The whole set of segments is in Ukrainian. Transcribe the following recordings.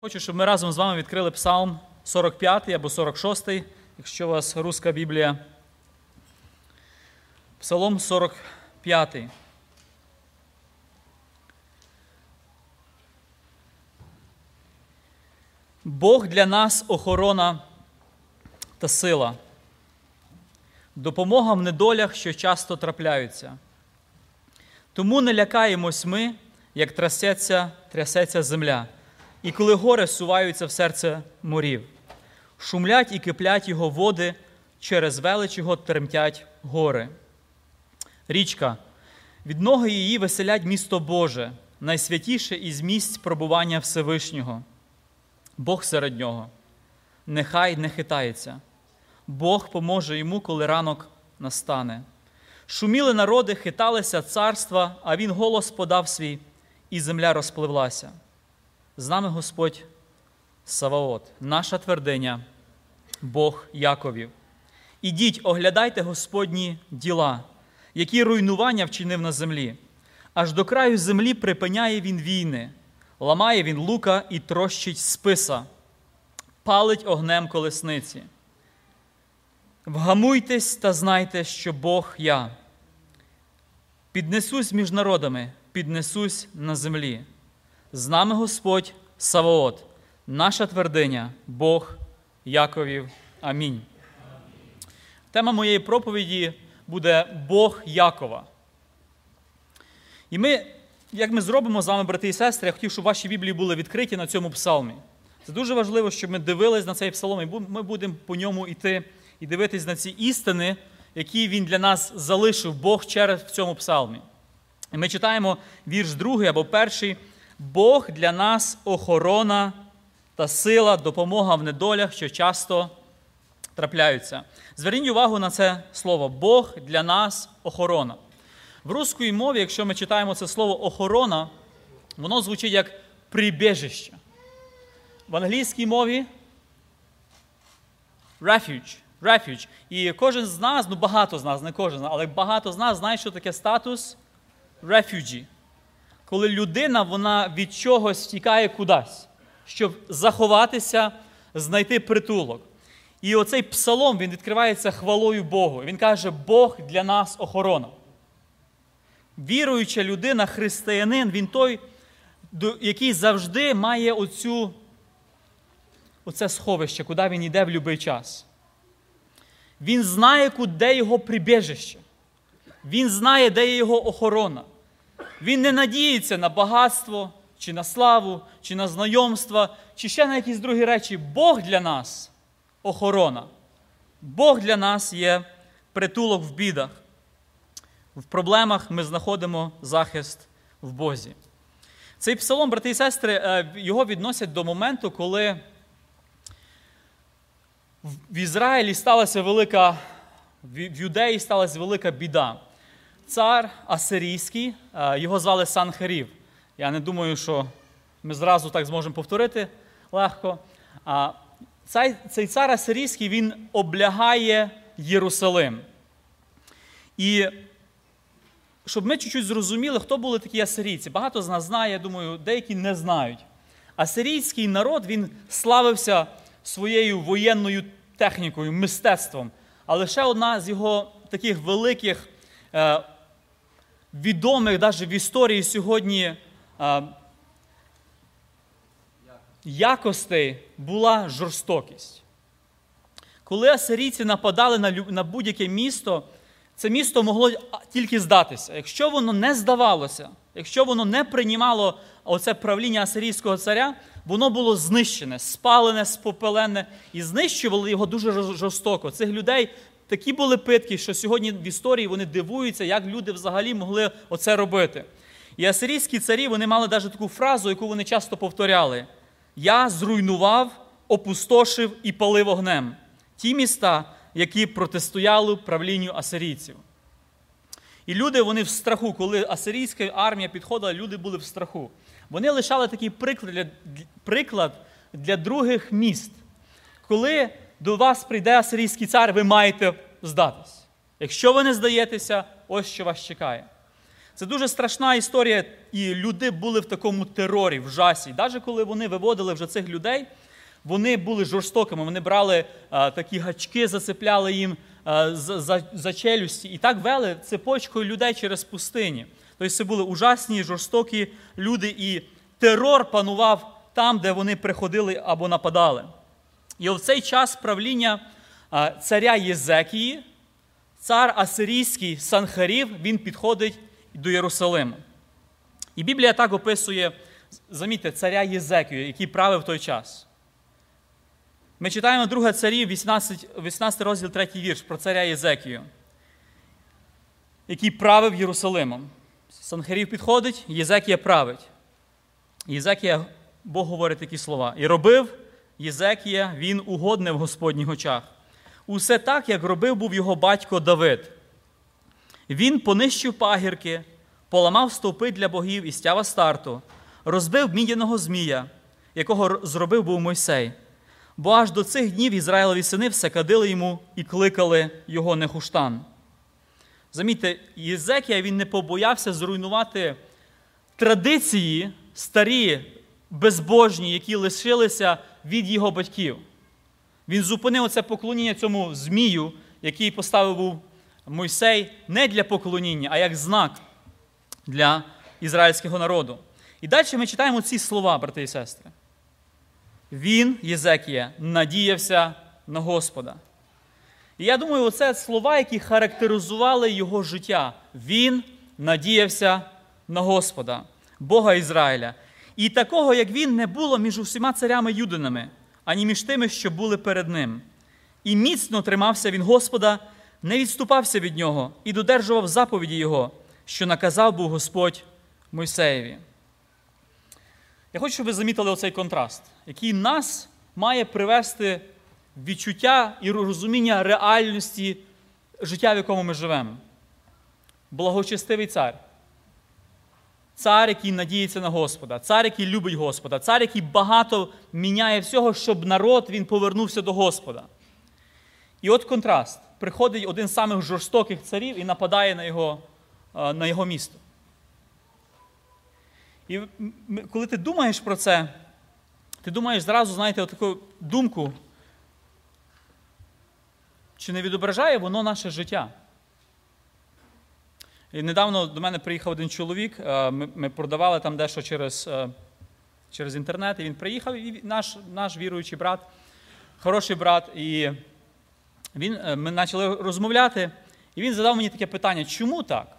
Хочу, щоб ми разом з вами відкрили Псалм 45 або 46, якщо у вас руська Біблія. Псалом 45. Бог для нас охорона та сила, допомога в недолях, що часто трапляються. Тому не лякаємось ми, як трясеться, трясеться земля, і коли гори суваються в серце морів, шумлять і киплять його води, через велич його тремтять гори. Річка, від ноги її веселять місто Боже, найсвятіше із місць пробування Всевишнього. Бог серед нього, нехай не хитається. Бог поможе йому, коли ранок настане. Шуміли народи, хиталися царства, а він голос подав свій, і земля розпливлася. З нами Господь Саваот, наша твердиня, Бог Яковів. Ідіть, оглядайте Господні діла, які руйнування вчинив на землі. Аж до краю землі припиняє він війни, ламає він лука і трощить списа, палить огнем колесниці. Вгамуйтесь та знайте, що Бог я. Піднесусь між народами, піднесусь на землі. З нами Господь Саваот, наша твердиня, Бог Яковів. Амінь. Тема моєї проповіді буде Бог Якова. І ми, як ми зробимо з вами, брати і сестри, я хотів, щоб ваші Біблії були відкриті на цьому псалмі. Це дуже важливо, щоб ми дивились на цей псалом, і ми будемо по ньому йти і дивитись на ці істини, які він для нас залишив Бог через в цьому псалмі. І ми читаємо вірш другий або перший. Бог для нас охорона та сила, допомога в недолях, що часто трапляються. Зверніть увагу на це слово Бог для нас охорона. В русській мові, якщо ми читаємо це слово охорона, воно звучить як прибіжище. В англійській мові refuge. refuge. І кожен з нас, ну багато з нас, не кожен, але багато з нас знає, що таке статус refugee. Коли людина вона від чогось втікає кудись, щоб заховатися, знайти притулок. І оцей псалом він відкривається хвалою Богу. Він каже, Бог для нас охорона. Віруюча людина, християнин, він той, який завжди має оцю, оце сховище, куди він йде в будь-який час. Він знає, куди його прибіжище. Він знає, де є його охорона. Він не надіється на багатство, чи на славу, чи на знайомства, чи ще на якісь другі речі. Бог для нас охорона. Бог для нас є притулок в бідах. В проблемах ми знаходимо захист в Бозі. Цей псалом, брати і сестри, його відносять до моменту, коли в Ізраїлі сталася велика, в Юдеї сталася велика біда. Цар Асирійський, його звали Санхерів. Я не думаю, що ми зразу так зможемо повторити легко. Цей, цей цар Асирійський він облягає Єрусалим. І щоб ми чуть-чуть зрозуміли, хто були такі асирійці. Багато з нас знає, я думаю, деякі не знають. Асирійський народ він славився своєю воєнною технікою, мистецтвом. Але ще одна з його таких великих, е, відомих навіть в історії сьогодні е, якостей була жорстокість. Коли асирійці нападали на, на будь-яке місто, це місто могло тільки здатися. Якщо воно не здавалося, якщо воно не приймало оце правління асирійського царя, воно було знищене, спалене, спопелене, і знищували його дуже жорстоко. Цих людей такі були питки, що сьогодні в історії вони дивуються, як люди взагалі могли оце робити. І асирійські царі вони мали навіть таку фразу, яку вони часто повторяли: Я зруйнував, опустошив і палив огнем ті міста, які протистояли правлінню асирійців. І люди вони в страху, коли асирійська армія підходила, люди були в страху. Вони лишали такий приклад для, приклад для других міст. Коли до вас прийде асирійський цар, ви маєте здатись. Якщо ви не здаєтеся, ось що вас чекає. Це дуже страшна історія, і люди були в такому терорі, в жасі. Навіть коли вони виводили вже цих людей, вони були жорстокими. Вони брали а, такі гачки, засипляли їм а, за, за, за челюсті, і так вели цепочкою людей через пустині. Тобто це були ужасні, жорстокі люди, і терор панував там, де вони приходили або нападали. І в цей час правління царя Єзекії, цар Асирійський Санхарів, він підходить до Єрусалиму. І Біблія так описує, замітьте, царя Єзекію, який правив в той час. Ми читаємо 2 царів, 18, 18 розділ 3 вірш про царя Єзекію, який правив Єрусалимом. Санхарів підходить, Єзекія править. Єзекія, Бог говорить такі слова. І робив Єзекія, він угодне в Господніх очах. Усе так, як робив був його батько Давид. Він понищив пагірки, поламав стовпи для богів і стява старту, розбив мідяного змія, якого зробив був Мойсей. Бо аж до цих днів Ізраїлові сини все кадили йому і кликали його Нехуштан. Замітьте, Єзекія він не побоявся зруйнувати традиції старі, безбожні, які лишилися від його батьків. Він зупинив це поклоніння цьому змію, який поставив був Мойсей не для поклоніння, а як знак для ізраїльського народу. І далі ми читаємо ці слова, брати і сестри. Він, Єзекія, надіявся на Господа. І я думаю, оце слова, які характеризували його життя. Він надіявся на Господа, Бога Ізраїля. І такого, як він, не було між усіма царями юдинами, ані між тими, що були перед ним. І міцно тримався він Господа, не відступався від нього і додержував заповіді Його, що наказав був Господь Мойсеєві. Я хочу, щоб ви замітили оцей контраст, який нас має привести відчуття і розуміння реальності життя, в якому ми живемо. Благочестивий цар. Цар, який надіється на Господа, цар, який любить Господа, цар, який багато міняє всього, щоб народ він повернувся до Господа. І от контраст. Приходить один з самих жорстоких царів і нападає на його, на його місто. І коли ти думаєш про це, ти думаєш зразу, знаєте, таку думку, чи не відображає воно наше життя? І недавно до мене приїхав один чоловік, ми, ми продавали там дещо через через інтернет, і він приїхав, і наш наш віруючий брат, хороший брат, і він, ми почали розмовляти, і він задав мені таке питання: чому так?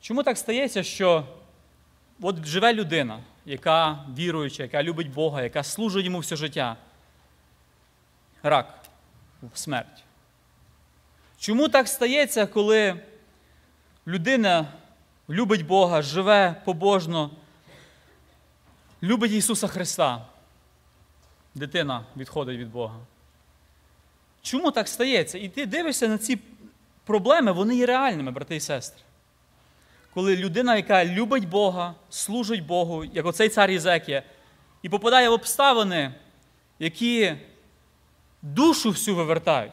Чому так стається, що от живе людина, яка віруюча, яка любить Бога, яка служить йому все життя? Рак, смерть. Чому так стається, коли людина любить Бога, живе побожно, любить Ісуса Христа? Дитина відходить від Бога. Чому так стається? І ти дивишся на ці проблеми, вони є реальними, брати і сестри. Коли людина, яка любить Бога, служить Богу, як оцей цар Єзекія, і попадає в обставини, які душу всю вивертають.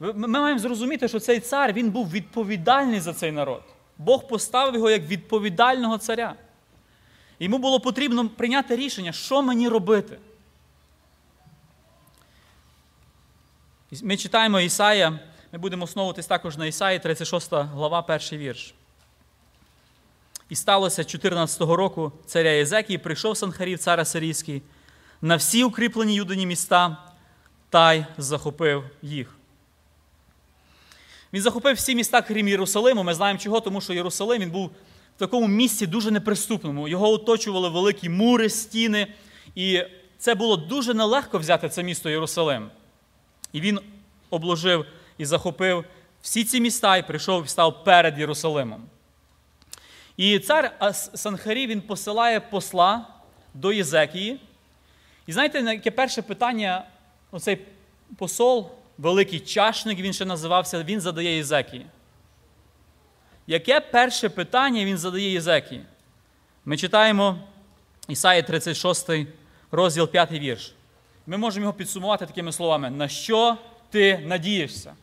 Ми маємо зрозуміти, що цей цар він був відповідальний за цей народ. Бог поставив його як відповідального царя. Йому було потрібно прийняти рішення, що мені робити. Ми читаємо Ісая, ми будемо основуватись також на Ісаї, 36 глава, перший вірш. І сталося 14-го року царя Єзекії, прийшов Санхарів, цар Асирійський, на всі укріплені юдині міста та й захопив їх. Він захопив всі міста, крім Єрусалиму. Ми знаємо чого, тому що Єрусалим він був в такому місці дуже неприступному. Його оточували великі мури, стіни, і це було дуже нелегко взяти це місто Єрусалим. І він обложив і захопив всі ці міста і прийшов і став перед Єрусалимом. І цар Санхарі він посилає посла до Єзекії. І знаєте, яке перше питання, оцей посол, великий чашник, він ще називався, він задає Єзекії. Яке перше питання він задає Єзекії? Ми читаємо Ісаї 36, розділ 5 вірш. Ми можемо його підсумувати такими словами: на що ти надієшся?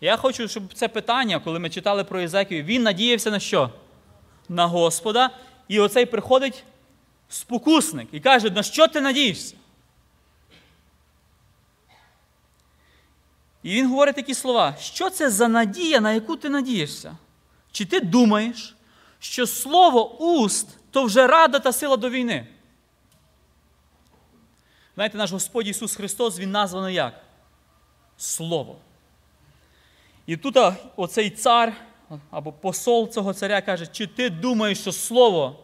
Я хочу, щоб це питання, коли ми читали про Єзекію, він надіявся на що? на Господа, і оцей приходить спокусник і каже, на що ти надієшся? І він говорить такі слова: що це за надія, на яку ти надієшся? Чи ти думаєш, що слово уст то вже рада та сила до війни? Знаєте, наш Господь Ісус Христос, Він названий як? Слово. І тут оцей цар або посол цього царя каже, чи ти думаєш, що слово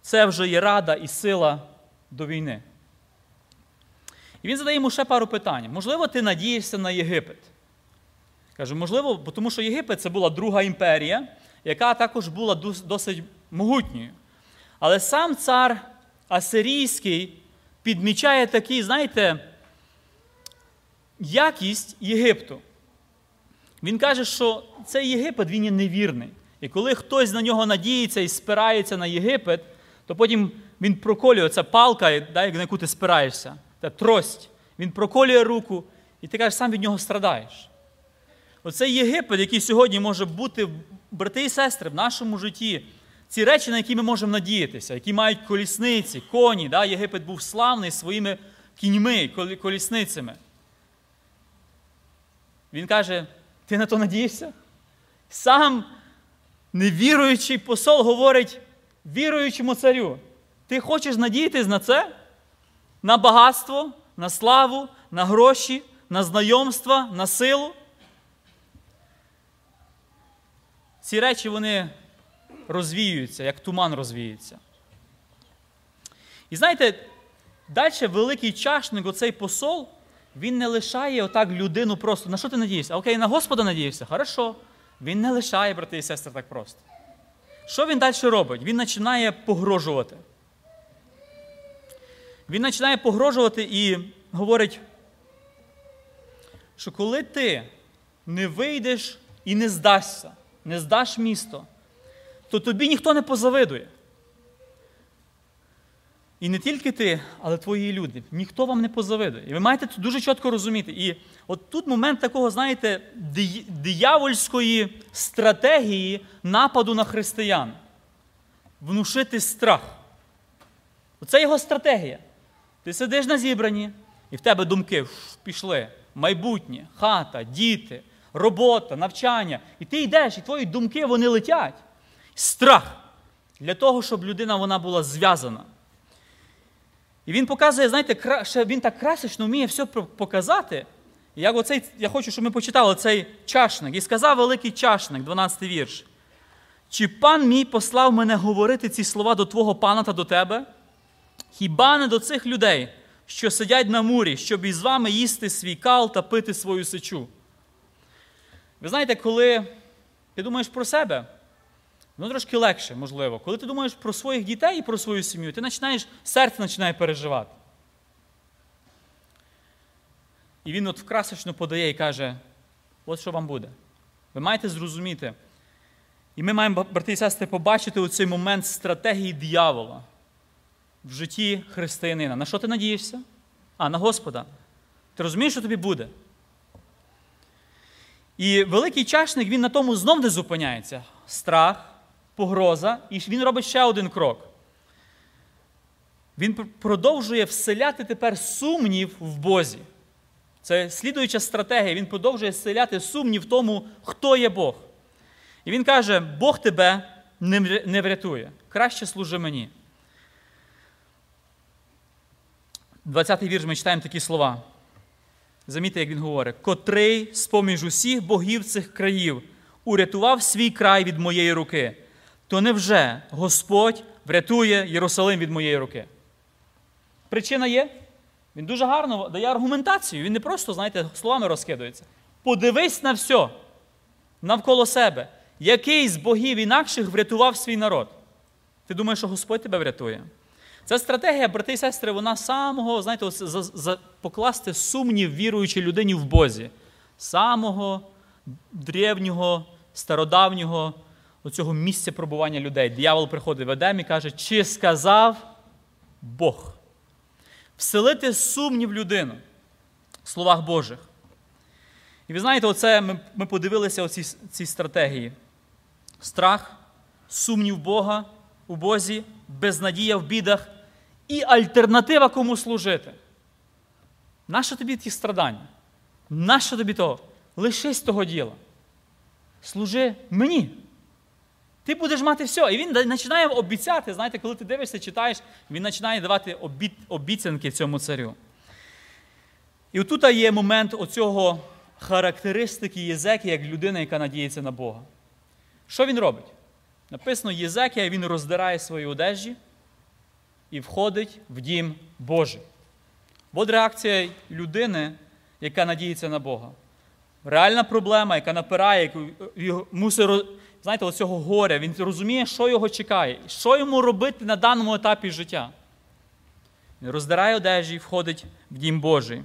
це вже є рада і сила до війни? І він задає йому ще пару питань. Можливо, ти надієшся на Єгипет. Каже, можливо, тому що Єгипет це була друга імперія, яка також була досить могутньою. Але сам цар Асирійський підмічає такий, знаєте, якість Єгипту. Він каже, що цей Єгипет він є невірний. І коли хтось на нього надіється і спирається на Єгипет, то потім він проколює ця палка, на яку ти спираєшся, та трость. Він проколює руку, і ти кажеш, сам від нього страдаєш. Оцей Єгипет, який сьогодні може бути, брати і сестри, в нашому житті, ці речі, на які ми можемо надіятися, які мають колісниці, коні. Да? Єгипет був славний своїми кіньми, колісницями. Він каже: ти на то надієшся? Сам невіруючий посол говорить віруючому царю: ти хочеш надіятись на це? На багатство, на славу, на гроші, на знайомства, на силу? Ці речі вони розвіюються, як туман розвіюється. І знаєте, далі великий чашник, оцей посол, він не лишає отак людину просто. На що ти надієшся? Окей, на Господа надієшся? Хорошо. Він не лишає, брати і сестри, так просто. Що він далі робить? Він починає погрожувати. Він починає погрожувати і говорить, що коли ти не вийдеш і не здашся, не здаш місто, то тобі ніхто не позавидує. І не тільки ти, але твої люди. Ніхто вам не позавидує. І ви маєте це дуже чітко розуміти. І от тут момент такого, знаєте, диявольської стратегії нападу на християн. Внушити страх. Оце його стратегія. Ти сидиш на зібранні, і в тебе думки пішли. Майбутнє, хата, діти, робота, навчання. І ти йдеш, і твої думки вони летять. Страх для того, щоб людина вона була зв'язана. І він показує, знаєте, він так красочно вміє все показати. Як оцей, Я хочу, щоб ми почитали цей чашник. І сказав великий чашник, 12 вірш. Чи пан мій послав мене говорити ці слова до твого пана та до тебе? Хіба не до цих людей, що сидять на мурі, щоб із вами їсти свій кал та пити свою сечу? Ви знаєте, коли ти думаєш про себе, воно трошки легше, можливо. Коли ти думаєш про своїх дітей і про свою сім'ю, ти починаєш, серце починає переживати. І він от вкрасочно подає і каже: от що вам буде. Ви маєте зрозуміти. І ми маємо, брати і сестри, побачити у цей момент стратегії диявола в житті християнина. На що ти надієшся? А, на Господа. Ти розумієш, що тобі буде? І великий чашник він на тому знов не зупиняється. Страх, погроза, і він робить ще один крок. Він продовжує вселяти тепер сумнів в Бозі. Це слідуюча стратегія. Він продовжує вселяти сумнів в тому, хто є Бог. І він каже: Бог тебе не врятує. Краще служи мені. 20-й вірш ми читаємо такі слова. Замітьте, як він говорить, котрий з-поміж усіх богів цих країв урятував свій край від моєї руки, то невже Господь врятує Єрусалим від моєї руки? Причина є. Він дуже гарно дає аргументацію. Він не просто, знаєте, словами розкидується. Подивись на все навколо себе. Який з богів інакших врятував свій народ? Ти думаєш, що Господь тебе врятує? Ця стратегія, брати і сестри, вона самого, знаєте, за, за, покласти сумнів віруючій людині в Бозі. Самого древнього, стародавнього оцього місця пробування людей. Диявол приходить в Едем і каже, чи сказав Бог? Вселити сумнів людину в словах Божих. І ви знаєте, оце ми ми подивилися оці ці стратегії: страх, сумнів Бога у Бозі, безнадія в бідах і альтернатива кому служити. Нащо тобі ті страдання? Нащо тобі того? Лишись того діла. Служи мені. Ти будеш мати все. І він починає обіцяти. Знаєте, коли ти дивишся, читаєш, він починає давати обі... обіцянки цьому царю. І отут є момент оцього характеристики Єзекія як людина, яка надіється на Бога. Що він робить? Написано, Єзекія він роздирає свої одежі і входить в дім Божий. От реакція людини, яка надіється на Бога. Реальна проблема, яка напирає, яку мусить, знаєте, оцього горя, він розуміє, що його чекає, що йому робити на даному етапі життя. Він роздирає одежі і входить в дім Божий.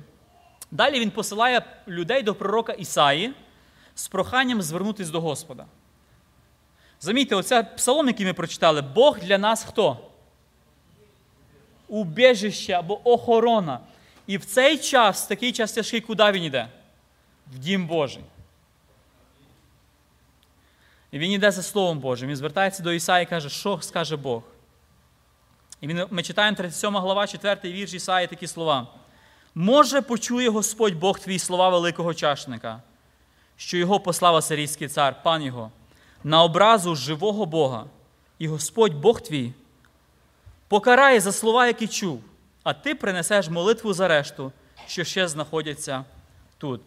Далі він посилає людей до пророка Ісаї з проханням звернутися до Господа. Замітьте, оця псалом, який ми прочитали, Бог для нас хто? Убіжище або охорона. І в цей час, в такий час тяжкий, куди він йде? В дім Божий. І він йде за Словом Божим. Він звертається до Ісаї і каже, що скаже Бог. І він, ми читаємо 37 глава, 4 вірш Ісаї такі слова. Може, почує Господь Бог твій слова великого чашника, що його послав Асирійський цар, пан його, на образу живого Бога, і Господь Бог твій покарає за слова, які чув, а ти принесеш молитву за решту, що ще знаходяться тут.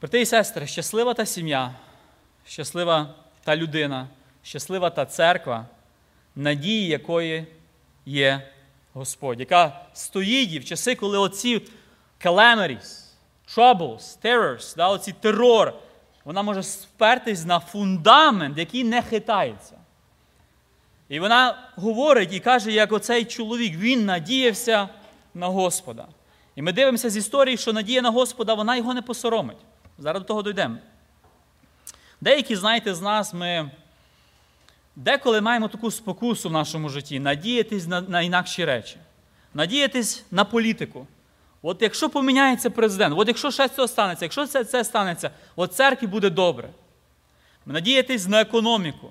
Брати і сестри, щаслива та сім'я, щаслива та людина, щаслива та церква, надії якої є Господь, яка стоїть в часи, коли оці calamities, troubles, terrors, да, оці терор, вона може спертись на фундамент, який не хитається. І вона говорить і каже, як оцей чоловік, він надіявся на Господа. І ми дивимося з історії, що надія на Господа, вона його не посоромить. Зараз до того дійдемо. Деякі, знаєте, з нас ми деколи маємо таку спокусу в нашому житті надіятись на, на інакші речі, надіятись на політику. От якщо поміняється президент, от якщо ще це станеться, якщо це це станеться, от церкві буде добре. Надіятись на економіку.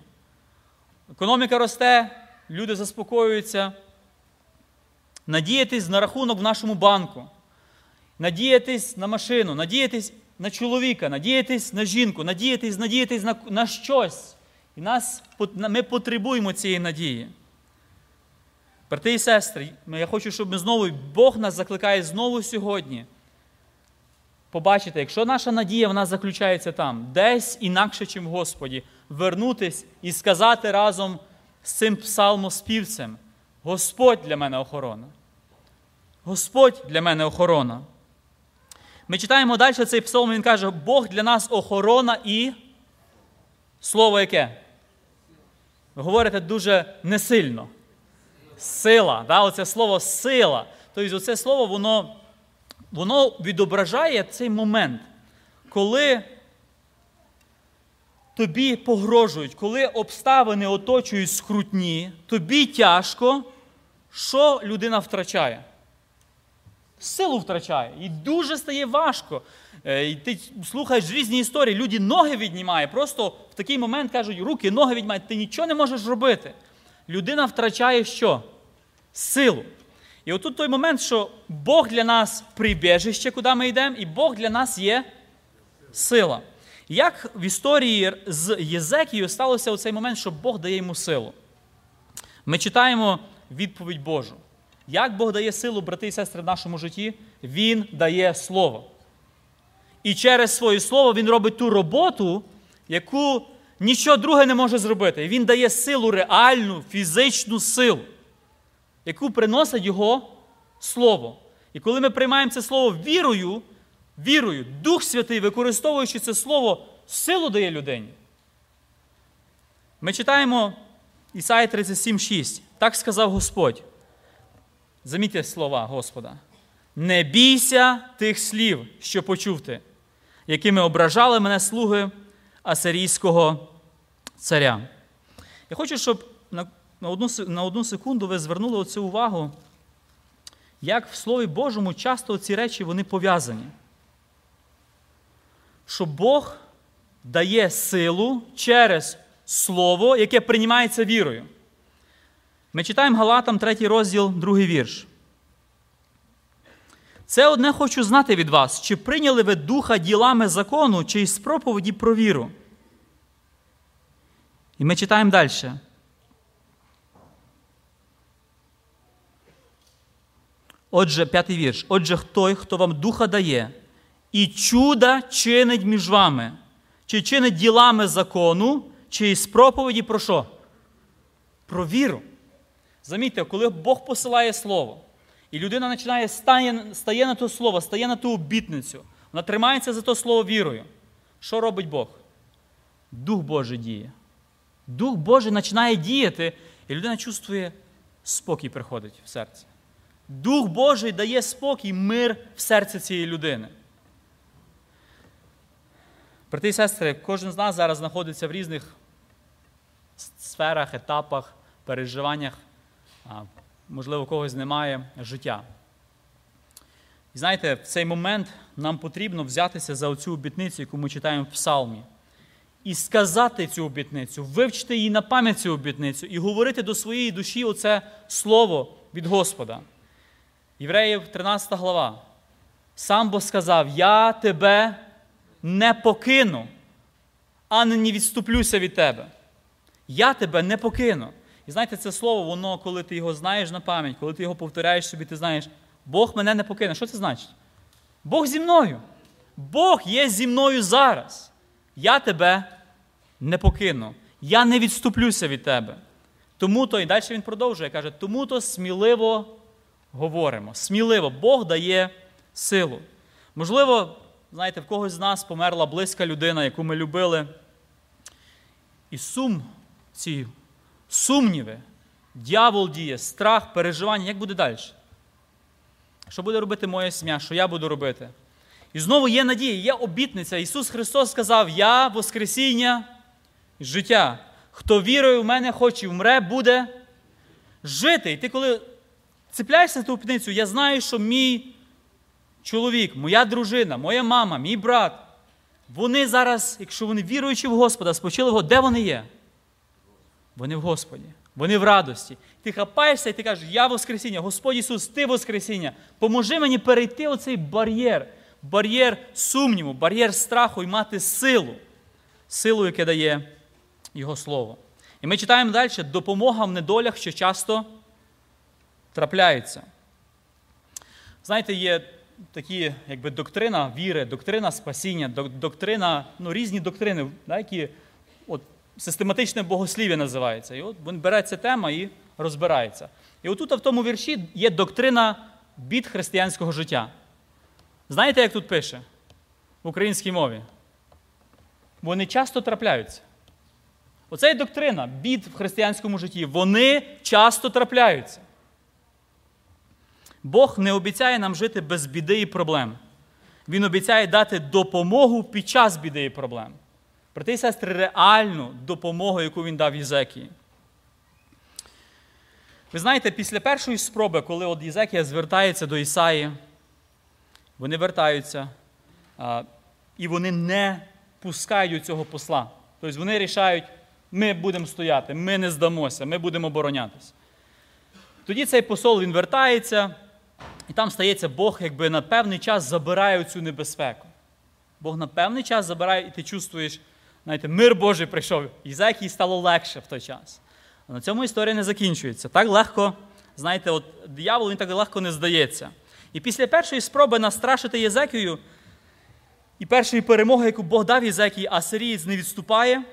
Економіка росте, люди заспокоюються. Надіятись на рахунок в нашому банку, надіятись на машину, надіятись на чоловіка, надіятись на жінку, надіятись, надіятись на, на щось. І нас, ми потребуємо цієї надії. Брати і сестри, я хочу, щоб ми знову, Бог нас закликає знову сьогодні. Побачите, якщо наша надія вона заключається там, десь інакше, чим в Господі, вернутись і сказати разом з цим псалмоспівцем: Господь для мене охорона. Господь для мене охорона. Ми читаємо далі цей псалм, він каже, Бог для нас охорона і слово яке? Ви говорите дуже несильно. Сила. Да? Оце слово сила. Тобто, це слово, воно воно відображає цей момент, коли тобі погрожують, коли обставини оточують скрутні, тобі тяжко, що людина втрачає? Силу втрачає. І дуже стає важко. Е, і Ти слухаєш різні історії, люди ноги віднімають, просто в такий момент кажуть, руки, ноги віднімають, ти нічого не можеш робити. Людина втрачає що? Силу. І отут той момент, що Бог для нас прибіжище, куди ми йдемо, і Бог для нас є сила. Як в історії з Єзекією сталося у цей момент, що Бог дає йому силу? Ми читаємо відповідь Божу. Як Бог дає силу, брати і сестри, в нашому житті? Він дає слово. І через своє слово Він робить ту роботу, яку нічого друге не може зробити. Він дає силу реальну, фізичну силу яку приносить Його Слово. І коли ми приймаємо це слово вірою, вірою, Дух Святий, використовуючи це слово, силу дає людині. Ми читаємо Ісаї 37,6. Так сказав Господь. Замітьте слова Господа. Не бійся тих слів, що почув ти, якими ображали мене слуги Асирійського царя. Я хочу, щоб на одну на одну секунду ви звернули оцю увагу, як в Слові Божому часто ці речі вони пов'язані. Що Бог дає силу через слово, яке приймається вірою. Ми читаємо Галатам 3 розділ, 2 вірш. Це одне хочу знати від вас, чи прийняли ви духа ділами закону, чи із проповіді про віру. І ми читаємо далі. Отже, п'ятий вірш. Отже, той, хто вам духа дає, і чуда чинить між вами, чи чинить ділами закону, чи із проповіді про що? Про віру. Замітьте, коли Бог посилає слово, і людина починає стає, стає на то слово, стає на ту обітницю, вона тримається за то слово вірою. Що робить Бог? Дух Божий діє. Дух Божий починає діяти, і людина чувствує, спокій приходить в серце. Дух Божий дає спокій, мир в серце цієї людини. Брати і сестри, кожен з нас зараз знаходиться в різних сферах, етапах, переживаннях, можливо, когось немає життя. І знаєте, в цей момент нам потрібно взятися за оцю обітницю, яку ми читаємо в Псалмі, і сказати цю обітницю, вивчити її на пам'ять цю обітницю і говорити до своєї душі оце слово від Господа. Євреїв 13 глава. Сам Бог сказав: Я тебе не покину, а не відступлюся від тебе. Я тебе не покину. І знаєте, це слово, воно, коли ти його знаєш на пам'ять, коли ти його повторяєш собі, ти знаєш, Бог мене не покине. Що це значить? Бог зі мною. Бог є зі мною зараз. Я тебе не покину. Я не відступлюся від тебе. Тому то, і далі він продовжує, каже, тому то сміливо говоримо. Сміливо, Бог дає силу. Можливо, знаєте, в когось з нас померла близька людина, яку ми любили. І сум, ці сумніви, дьявол діє, страх, переживання, як буде далі? Що буде робити моя сім'я? Що я буду робити? І знову є надія, є обітниця. Ісус Христос сказав: Я Воскресіння життя. Хто вірує в мене, хоч і вмре, буде жити. І ти, коли цепляєшся на ту обітницю, я знаю, що мій чоловік, моя дружина, моя мама, мій брат, вони зараз, якщо вони віруючи в Господа, спочили його, де вони є? Вони в Господі, вони в радості. Ти хапаєшся і ти кажеш, я Воскресіння, Господь Ісус, Ти Воскресіння. Поможи мені перейти оцей бар'єр, бар'єр сумніву, бар'єр страху і мати силу, силу, яке дає Його Слово. І ми читаємо далі допомога в недолях, що часто трапляються. Знаєте, є такі, якби доктрина віри, доктрина спасіння, доктрина, ну, різні доктрини, да, які от, систематичне богослів'я називається. І от він бере ця тема і розбирається. І отут в тому вірші є доктрина бід християнського життя. Знаєте, як тут пише в українській мові? Вони часто трапляються. Оце є доктрина бід в християнському житті. Вони часто трапляються. Бог не обіцяє нам жити без біди і проблем. Він обіцяє дати допомогу під час біди і проблем. Брати і сестри, реальну допомогу, яку він дав Єзекії. Ви знаєте, після першої спроби, коли от Єзекія звертається до Ісаї, вони вертаються, і вони не пускають цього посла. Тобто вони рішають, ми будемо стояти, ми не здамося, ми будемо оборонятися. Тоді цей посол він вертається, і там стається Бог, якби на певний час забирає цю небезпеку. Бог на певний час забирає, і ти чувствуєш, знаєте, мир Божий прийшов. Єзекії стало легше в той час. А на цьому історія не закінчується. Так легко, знаєте, от диявол він так легко не здається. І після першої спроби настрашити Єзекію, і першої перемоги, яку Бог дав Єзекії, а сирієць не відступає,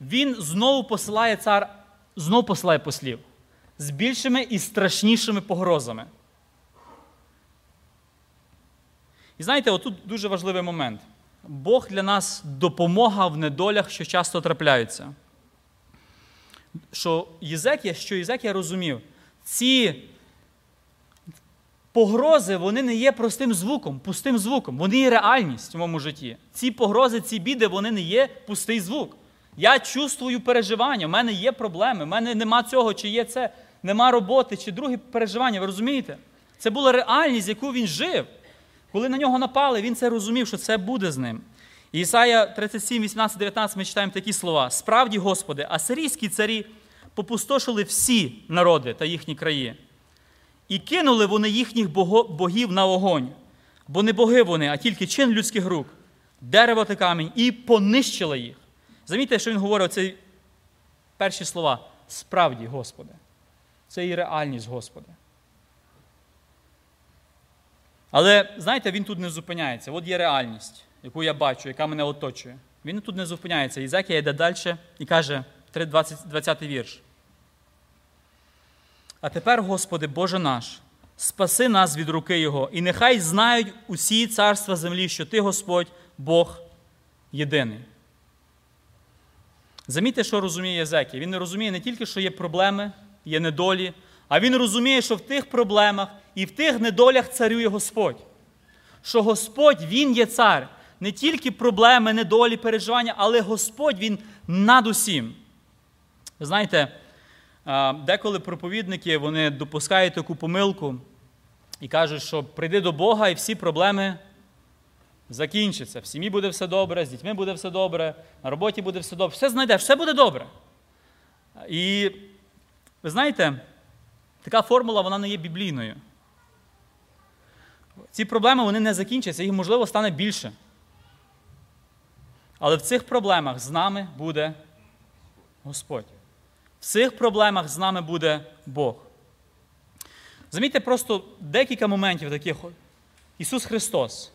він знову посилає цар, знову посилає послів з більшими і страшнішими погрозами. І знаєте, отут дуже важливий момент. Бог для нас допомога в недолях, що часто трапляються. Що Єзекія, що Єзекія розумів, ці погрози вони не є простим звуком, пустим звуком. Вони є реальність в моєму житті. Ці погрози, ці біди, вони не є пустий звук. Я чувствую переживання, в мене є проблеми, в мене нема цього, чи є це, нема роботи, чи другі переживання. Ви розумієте? Це була реальність, яку він жив. Коли на нього напали, він це розумів, що це буде з ним. Ісая 37, 18, 19 ми читаємо такі слова. Справді, Господи, асирійські царі попустошили всі народи та їхні краї. І кинули вони їхніх богів на огонь, бо не боги вони, а тільки чин людських рук, дерево та камінь, і понищили їх. Замітьте, що він говорив ці перші слова. Справді, Господи. Це і реальність Господа. Але знаєте, він тут не зупиняється. От є реальність, яку я бачу, яка мене оточує. Він тут не зупиняється. Ізекія йде далі і каже, 20, 20 вірш. А тепер, Господи, Боже наш, спаси нас від руки Його, і нехай знають усі царства землі, що Ти, Господь, Бог єдиний. Замітьте, що розуміє Єзекія. Він не розуміє не тільки, що є проблеми, є недолі, а він розуміє, що в тих проблемах і в тих недолях царює Господь. Що Господь Він є цар. Не тільки проблеми, недолі, переживання, але Господь Він над усім. Ви знаєте, деколи проповідники вони допускають таку помилку і кажуть, що прийди до Бога і всі проблеми закінчаться. В сім'ї буде все добре, з дітьми буде все добре, на роботі буде все добре, все знайдеш, все буде добре. І ви знаєте, така формула вона не є біблійною. Ці проблеми вони не закінчаться, їх, можливо, стане більше. Але в цих проблемах з нами буде Господь. В цих проблемах з нами буде Бог. Замітьте просто декілька моментів таких. Ісус Христос.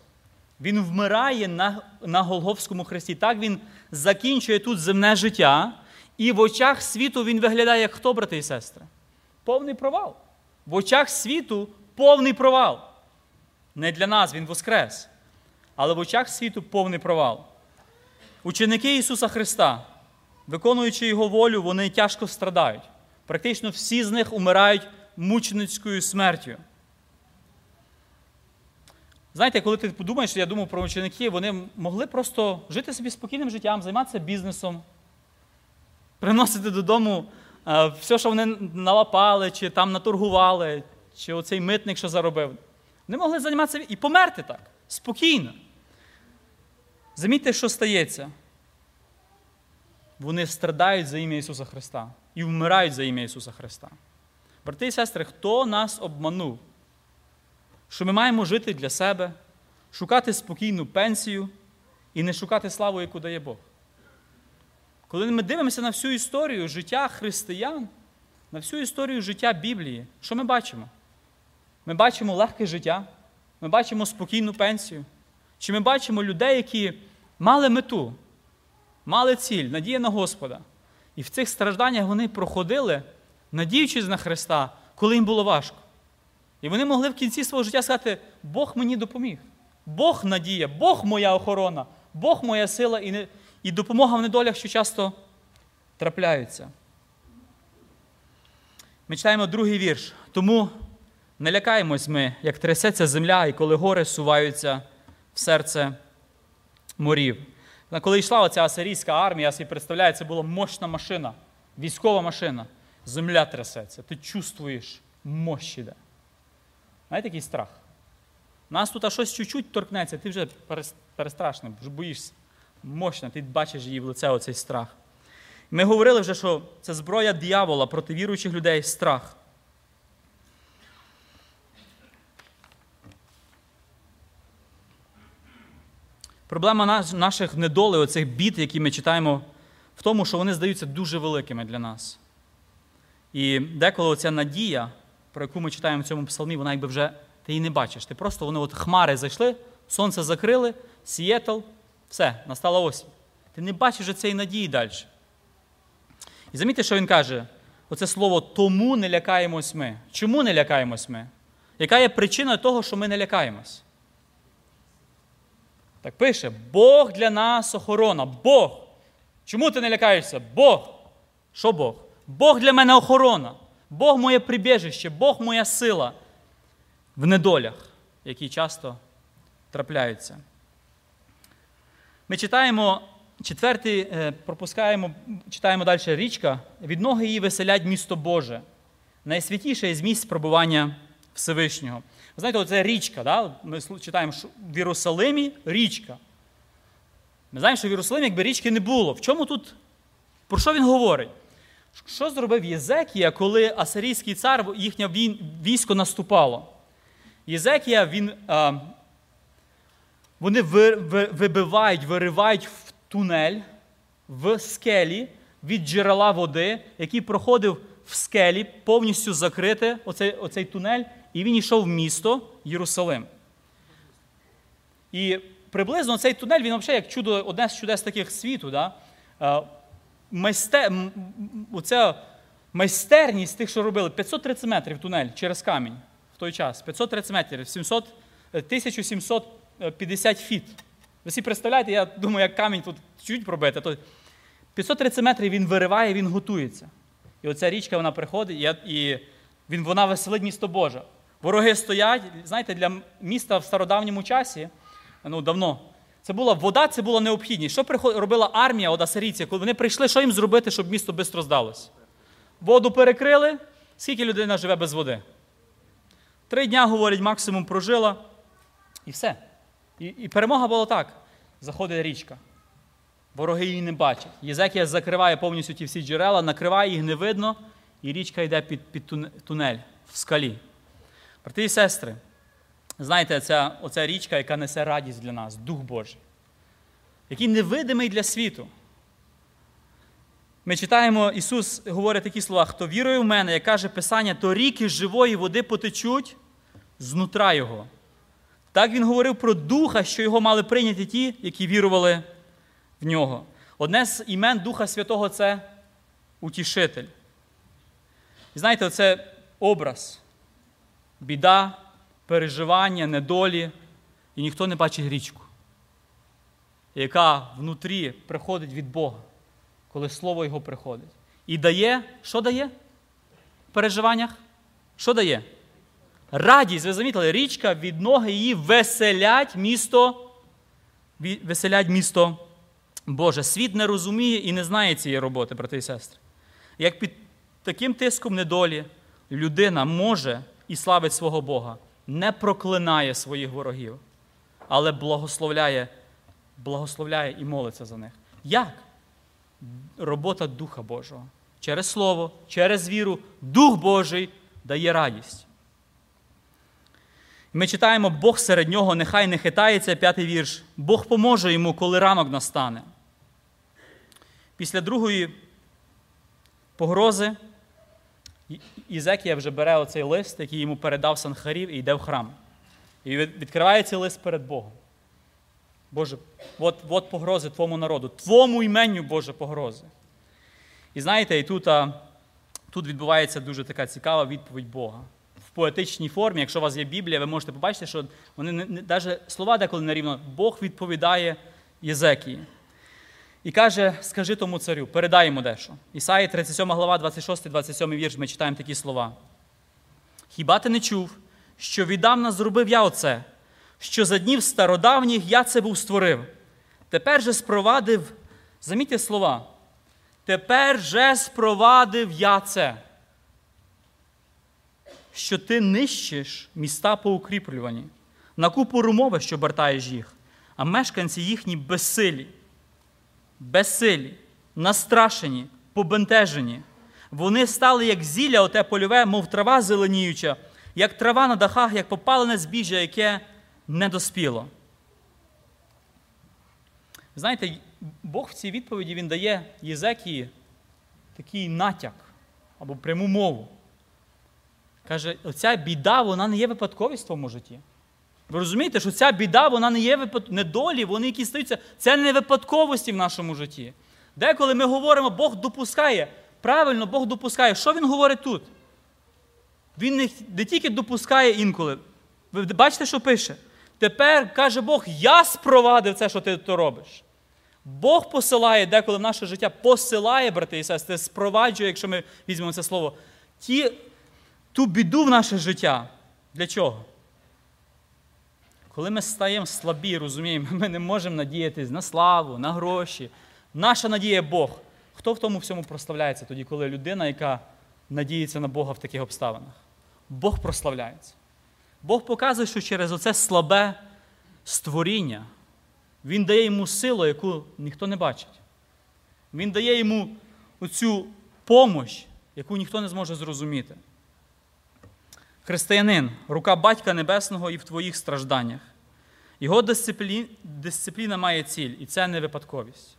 Він вмирає на на Голговському хресті. Так Він закінчує тут земне життя, і в очах світу Він виглядає як хто, брати і сестри? Повний провал. В очах світу повний провал. Не для нас Він воскрес. Але в очах світу повний провал. Ученики Ісуса Христа, виконуючи Його волю, вони тяжко страдають. Практично всі з них умирають мученицькою смертю. Знаєте, коли ти подумаєш, я думав про учеників, вони могли просто жити собі спокійним життям, займатися бізнесом, приносити додому е, все, що вони налапали, чи там наторгували, чи оцей митник, що заробив. Вони могли займатися і померти так, спокійно. Замітьте, що стається. Вони страдають за ім'я Ісуса Христа і вмирають за ім'я Ісуса Христа. Брати і сестри, хто нас обманув? що ми маємо жити для себе, шукати спокійну пенсію і не шукати славу, яку дає Бог. Коли ми дивимося на всю історію життя християн, на всю історію життя Біблії, що ми бачимо? Ми бачимо легке життя, ми бачимо спокійну пенсію. Чи ми бачимо людей, які мали мету, мали ціль, надія на Господа. І в цих стражданнях вони проходили, надіючись на Христа, коли їм було важко. І вони могли в кінці свого життя сказати, Бог мені допоміг. Бог надія, Бог моя охорона, Бог моя сила і не, і допомога в недолях, що часто трапляються. Ми читаємо другий вірш. Тому не лякаємось ми, як трясеться земля, і коли гори суваються в серце морів. Коли йшла оця асирійська армія, я собі представляю, це була мощна машина, військова машина. Земля трясеться, ти чувствуєш мощі. де. Знаєте, який страх? Нас тут щось чуть-чуть торкнеться, ти вже перестрашний, вже боїшся. Мощно, ти бачиш її в лице оцей страх. Ми говорили вже, що це зброя диявола проти віруючих людей страх. Проблема наших недолей, оцих бід, які ми читаємо, в тому, що вони здаються дуже великими для нас. І деколи оця надія про яку ми читаємо в цьому псалмі, вона якби вже ти її не бачиш. Ти просто вони от хмари зайшли, сонце закрили, Сієтл, все, настала осінь. Ти не бачиш вже цієї надії далі. І замітьте, що він каже: оце слово тому не лякаємось ми. Чому не лякаємось ми? Яка є причина того, що ми не лякаємось? Так пише: Бог для нас охорона. Бог. Чому ти не лякаєшся? Бог. Що Бог? Бог для мене охорона. Бог моє прибіжище, Бог моя сила в недолях, які часто трапляються. Ми читаємо четвертий, е, пропускаємо, читаємо далі річка, від ноги її веселять місто Боже, найсвятіше із місць пробування Всевишнього. Знаєте, оце річка, да? ми читаємо що в Єрусалимі річка. Ми знаємо, що в Єрусалимі якби річки не було. В чому тут? Про що він говорить? Що зробив Єзекія, коли асирійський цар, їхнє військо наступало? Єзекія, він, а, вони вибивають, виривають в тунель в скелі від джерела води, який проходив в скелі, повністю закрити оцей, оцей тунель, і він йшов в місто Єрусалим. І приблизно цей тунель, він взагалі як чудо, одне з чудес таких світу. Да? Майсте, оця майстерність тих, що робили, 530 метрів тунель через камінь в той час. 530 метрів, 700, 1750 фіт. Ви всі представляєте, я думаю, як камінь тут чуть пробити, то 530 метрів він вириває, він готується. І оця річка вона приходить, і він, вона веселить місто Боже. Вороги стоять, знаєте, для міста в стародавньому часі, ну давно, це була вода, це була необхідність. Що робила армія от коли вони прийшли, що їм зробити, щоб місто швидко здалося? Воду перекрили, скільки людина живе без води? Три дня, говорять, максимум прожила, і все. І, і перемога була так: заходить річка. Вороги її не бачать. Єзекія закриває повністю ті всі джерела, накриває їх не видно, і річка йде під під тунель в скалі. Брати і сестри, знаєте, ця, оця річка, яка несе радість для нас, Дух Божий, який невидимий для світу. Ми читаємо, Ісус говорить такі слова: хто вірує в мене, як каже Писання, то ріки живої води потечуть знутра Його. Так Він говорив про Духа, що його мали прийняти ті, які вірували в нього. Одне з імен Духа Святого це утішитель. І знаєте, це образ, біда, переживання, недолі, і ніхто не бачить річку, яка внутрі приходить від Бога, коли Слово Його приходить. І дає, що дає в переживаннях? Що дає? Радість, ви замітили, річка від ноги її веселять місто, веселять місто Боже, світ не розуміє і не знає цієї роботи, брати і сестри. Як під таким тиском недолі людина може і славить свого Бога, не проклинає своїх ворогів, але благословляє, благословляє і молиться за них. Як? Робота Духа Божого. Через Слово, через віру, Дух Божий дає радість. Ми читаємо, Бог серед нього нехай не хитається, п'ятий вірш. Бог поможе йому, коли ранок настане. Після другої погрози Ізекія вже бере оцей лист, який йому передав Санхарів, і йде в храм. І відкриває цей лист перед Богом. Боже, от, от погрози твому народу, твому іменню, Боже, погрози. І знаєте, і тут а, тут відбувається дуже така цікава відповідь Бога. В поетичній формі, якщо у вас є Біблія, ви можете побачити, що вони навіть слова деколи не рівно, Бог відповідає Єзекії. І каже, скажи тому царю, передай йому дещо. Ісаї 37 глава, 26-27 вірш, ми читаємо такі слова. Хіба ти не чув, що віддавна зробив я оце, що за днів стародавніх я це був створив? Тепер же спровадив, замітьте слова, тепер же спровадив я це, що ти нищиш міста поукріплювані, на купу румови, що бартаєш їх, а мешканці їхні безсилі безсилі, настрашені, побентежені. Вони стали, як зілля, оте польове, мов трава зеленіюча, як трава на дахах, як попалене збіжжя, яке не доспіло. Знаєте, Бог в цій відповіді Він дає Єзекії такий натяк або пряму мову. Каже, оця біда, вона не є випадковість в твоєму житті. Ви розумієте, що ця біда, вона не є випад... недолі, вони які стаються, це не випадковості в нашому житті. Деколи ми говоримо, Бог допускає. Правильно, Бог допускає. Що Він говорить тут? Він не, не тільки допускає інколи. Ви бачите, що пише? Тепер каже Бог, я спровадив це, що ти то робиш. Бог посилає деколи в наше життя, посилає, брати і сестри, спроваджує, якщо ми візьмемо це слово, ті, ту біду в наше життя. Для чого? Коли ми стаємо слабі, розуміємо, ми не можемо надіятися на славу, на гроші. Наша надія Бог. Хто в тому всьому прославляється тоді, коли людина, яка надіється на Бога в таких обставинах? Бог прославляється. Бог показує, що через оце слабе створіння Він дає йому силу, яку ніхто не бачить. Він дає йому оцю помощь, яку ніхто не зможе зрозуміти. Християнин, рука Батька Небесного і в твоїх стражданнях. Його дисциплі... дисципліна має ціль, і це не випадковість.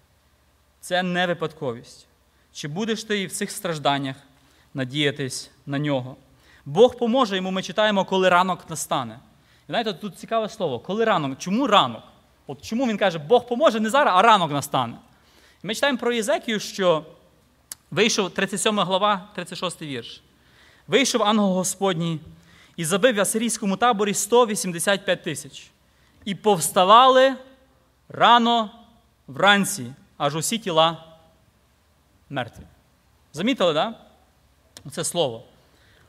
Це не випадковість. Чи будеш ти і в цих стражданнях надіятись на нього? Бог поможе йому, ми читаємо, коли ранок настане. І знаєте, тут цікаве слово, коли ранок. Чому ранок? От чому він каже, Бог поможе не зараз, а ранок настане. І ми читаємо про Єзекію, що вийшов 37 глава, 36 вірш. Вийшов ангел Господній і забив в асирійському таборі 185 тисяч. І повставали рано вранці, аж усі тіла мертві. Замітили, так? Да? Це слово.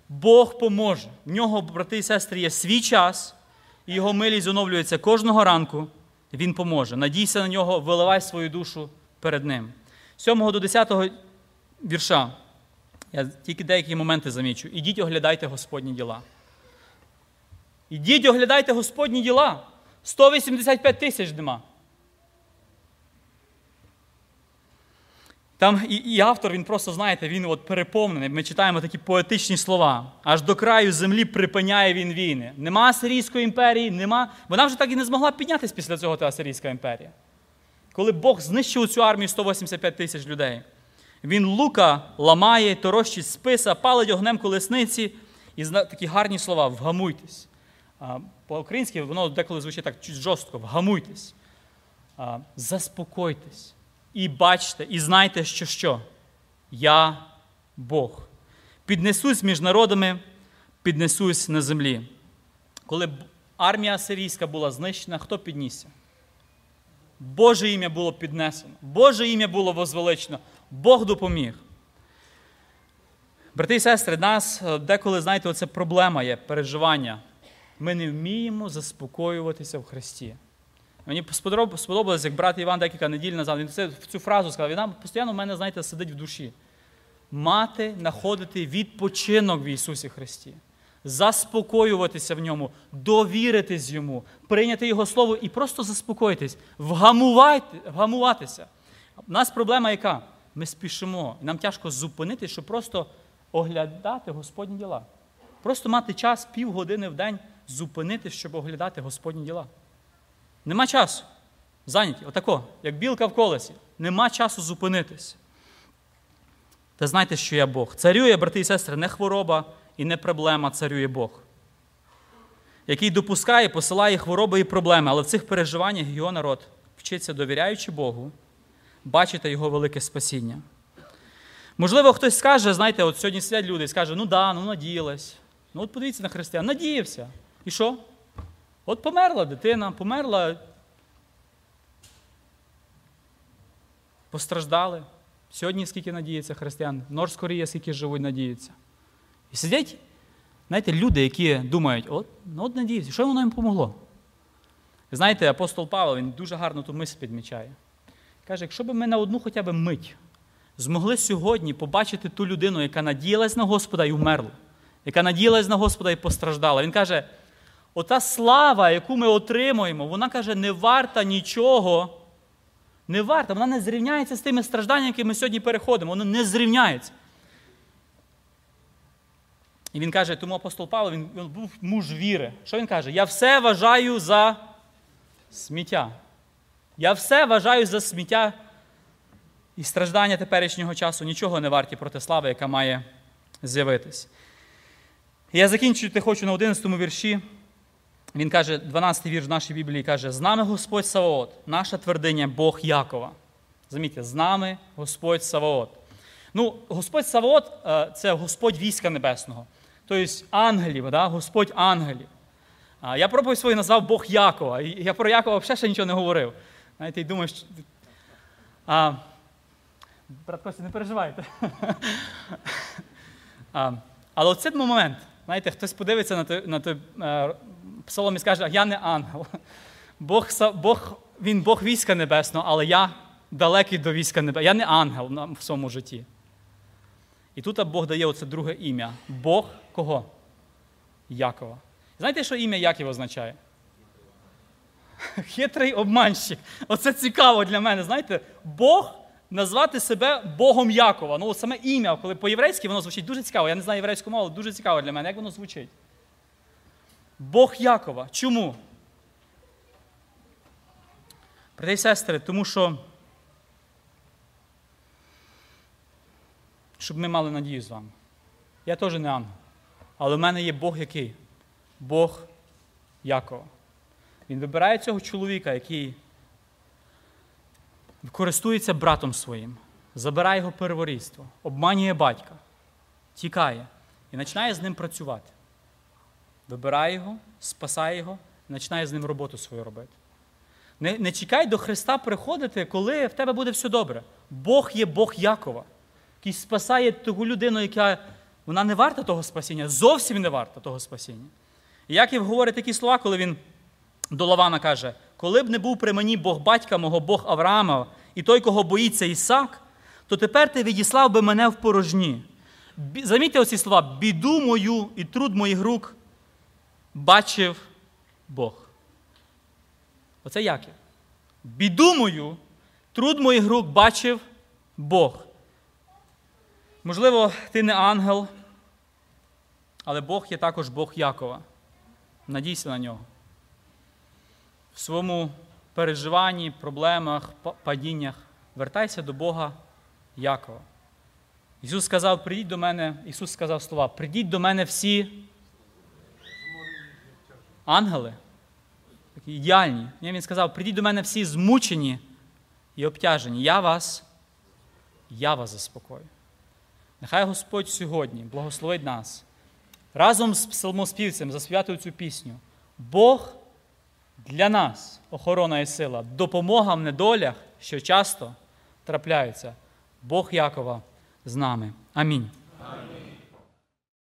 Бог поможе. В нього, брати і сестри, є свій час, і його милість оновлюється кожного ранку. Він поможе. Надійся на нього, виливай свою душу перед ним. 7 до 10 вірша. Я тільки деякі моменти замічу. Ідіть, оглядайте Господні діла. Ідіть, оглядайте Господні діла. 185 тисяч нема. Там і, і автор, він просто, знаєте, він от переповнений. Ми читаємо такі поетичні слова. Аж до краю землі припиняє він війни. Нема Асирійської імперії, нема. Вона вже так і не змогла піднятися після цього та Асирійська імперія. Коли Бог знищив цю армію 185 тисяч людей, він лука ламає, торощить списа, палить огнем колесниці і такі гарні слова вгамуйтесь. По-українськи воно деколи звучить так жорстко, вгамуйтесь, заспокойтесь. І бачте, і знайте, що що? Я Бог. Піднесусь між народами, піднесусь на землі. Коли армія сирійська була знищена, хто піднісся? Боже ім'я було піднесено, Боже ім'я було возвеличено, Бог допоміг. Брати і сестри, нас деколи, знаєте, оце проблема є переживання. Ми не вміємо заспокоюватися в Христі. Мені сподобалось, як брат Іван декілька неділь назад, він це, цю фразу сказав, він постійно в мене, знаєте, сидить в душі. Мати, знаходити відпочинок в Ісусі Христі, заспокоюватися в ньому, довіритись Йому, прийняти Його Слово і просто заспокоїтись, вгамуватися. У нас проблема яка? Ми спішимо. Нам тяжко зупинитися, щоб просто оглядати Господні діла. Просто мати час півгодини в день зупинитись, щоб оглядати Господні діла. Нема часу. Зайняті. Отако, як білка в колесі. Нема часу зупинитись. Та знайте, що я Бог. Царює, брати і сестри, не хвороба і не проблема, царює Бог, який допускає, посилає хвороби і проблеми, але в цих переживаннях його народ вчиться, довіряючи Богу, бачити Його велике спасіння. Можливо, хтось скаже, знаєте, от сьогодні сидять люди і скаже, ну да, ну надіялась. Ну от подивіться на християн, надіявся. І що? От померла дитина, померла. Постраждали. Сьогодні скільки надіється християн, Норс Корія, скільки живуть, надіються. І сидять, знаєте, люди, які думають, от, ну от надіюся, що воно їм помогло? Знаєте, апостол Павло, він дуже гарно ту мисль підмічає. Каже, якщо б ми на одну хоча б мить змогли сьогодні побачити ту людину, яка надіялась на Господа і вмерла, яка надіялась на Господа і постраждала. Він каже, ота слава, яку ми отримуємо, вона каже, не варта нічого. Не варта, вона не зрівняється з тими стражданнями, які ми сьогодні переходимо. Вона не зрівняється. І він каже, тому апостол Павло, він, він був муж віри. Що він каже? Я все вважаю за сміття. Я все вважаю за сміття і страждання теперішнього часу нічого не варті проти слави, яка має з'явитись. Я закінчувати хочу на 11 вірші. Він каже, 12-й вірш в нашій Біблії каже: з нами Господь Саваот, наша твердиня Бог Якова. Замітьте, з нами Господь Саваот. Ну, Господь Саваот е, це Господь війська небесного. Тобто ангелів, да? Господь ангелів. Я проповідь свою назвав Бог Якова. Я про Якова взагалі ще нічого не говорив. Знаєте, і думаю, що. А, Брат Костя, не переживайте. а, Але оцей момент, знаєте, хтось подивиться на той, на той е, псалом і скаже, я не ангел. Бог, Бог, Він Бог війська небесного, але я далекий до війська небесного. Я не ангел в своєму житті. І тут Бог дає оце друге ім'я. Бог кого? Якова. Знаєте, що ім'я Яків означає? Хитрий обманщик. Оце цікаво для мене. Знаєте, Бог назвати себе Богом Якова. Ну, саме ім'я, коли по-єврейськи воно звучить дуже цікаво. Я не знаю єврейську мову, але дуже цікаво для мене, як воно звучить. Бог Якова. Чому? Брати і сестри, тому що. Щоб ми мали надію з вами. Я теж не ангел. Але в мене є Бог який? Бог Якова. Він вибирає цього чоловіка, який користується братом своїм, забирає його перворідство, обманює батька, тікає і починає з ним працювати. Вибирає його, спасає його починає з ним роботу свою робити. Не, не чекай до Христа приходити, коли в тебе буде все добре. Бог є Бог Якова, який спасає ту людину, яка вона не варта того спасіння, зовсім не варта того спасіння. І Яків говорить такі слова, коли він до Лавана каже: коли б не був при мені Бог батька мого, Бог Авраама, і той, кого боїться Ісак, то тепер ти відіслав би мене в порожні. Замітьте оці слова: біду мою і труд моїх рук бачив Бог. Оце Яків. Біду мою, труд моїх рук бачив Бог. Можливо, ти не ангел, але Бог є також Бог Якова. Надійся на нього. В своєму переживанні, проблемах, падіннях вертайся до Бога Якова. Ісус сказав: прийдіть до мене, Ісус сказав слова, прийдіть до мене всі ангели, ідеальні. Ні, Він сказав, прийдіть до мене всі змучені і обтяжені. Я вас, я вас заспокою. Нехай Господь сьогодні благословить нас разом з псалмоспівцем заспівати цю пісню. Бог для нас охорона і сила, допомога в недолях, що часто трапляються. Бог Якова з нами. Амінь.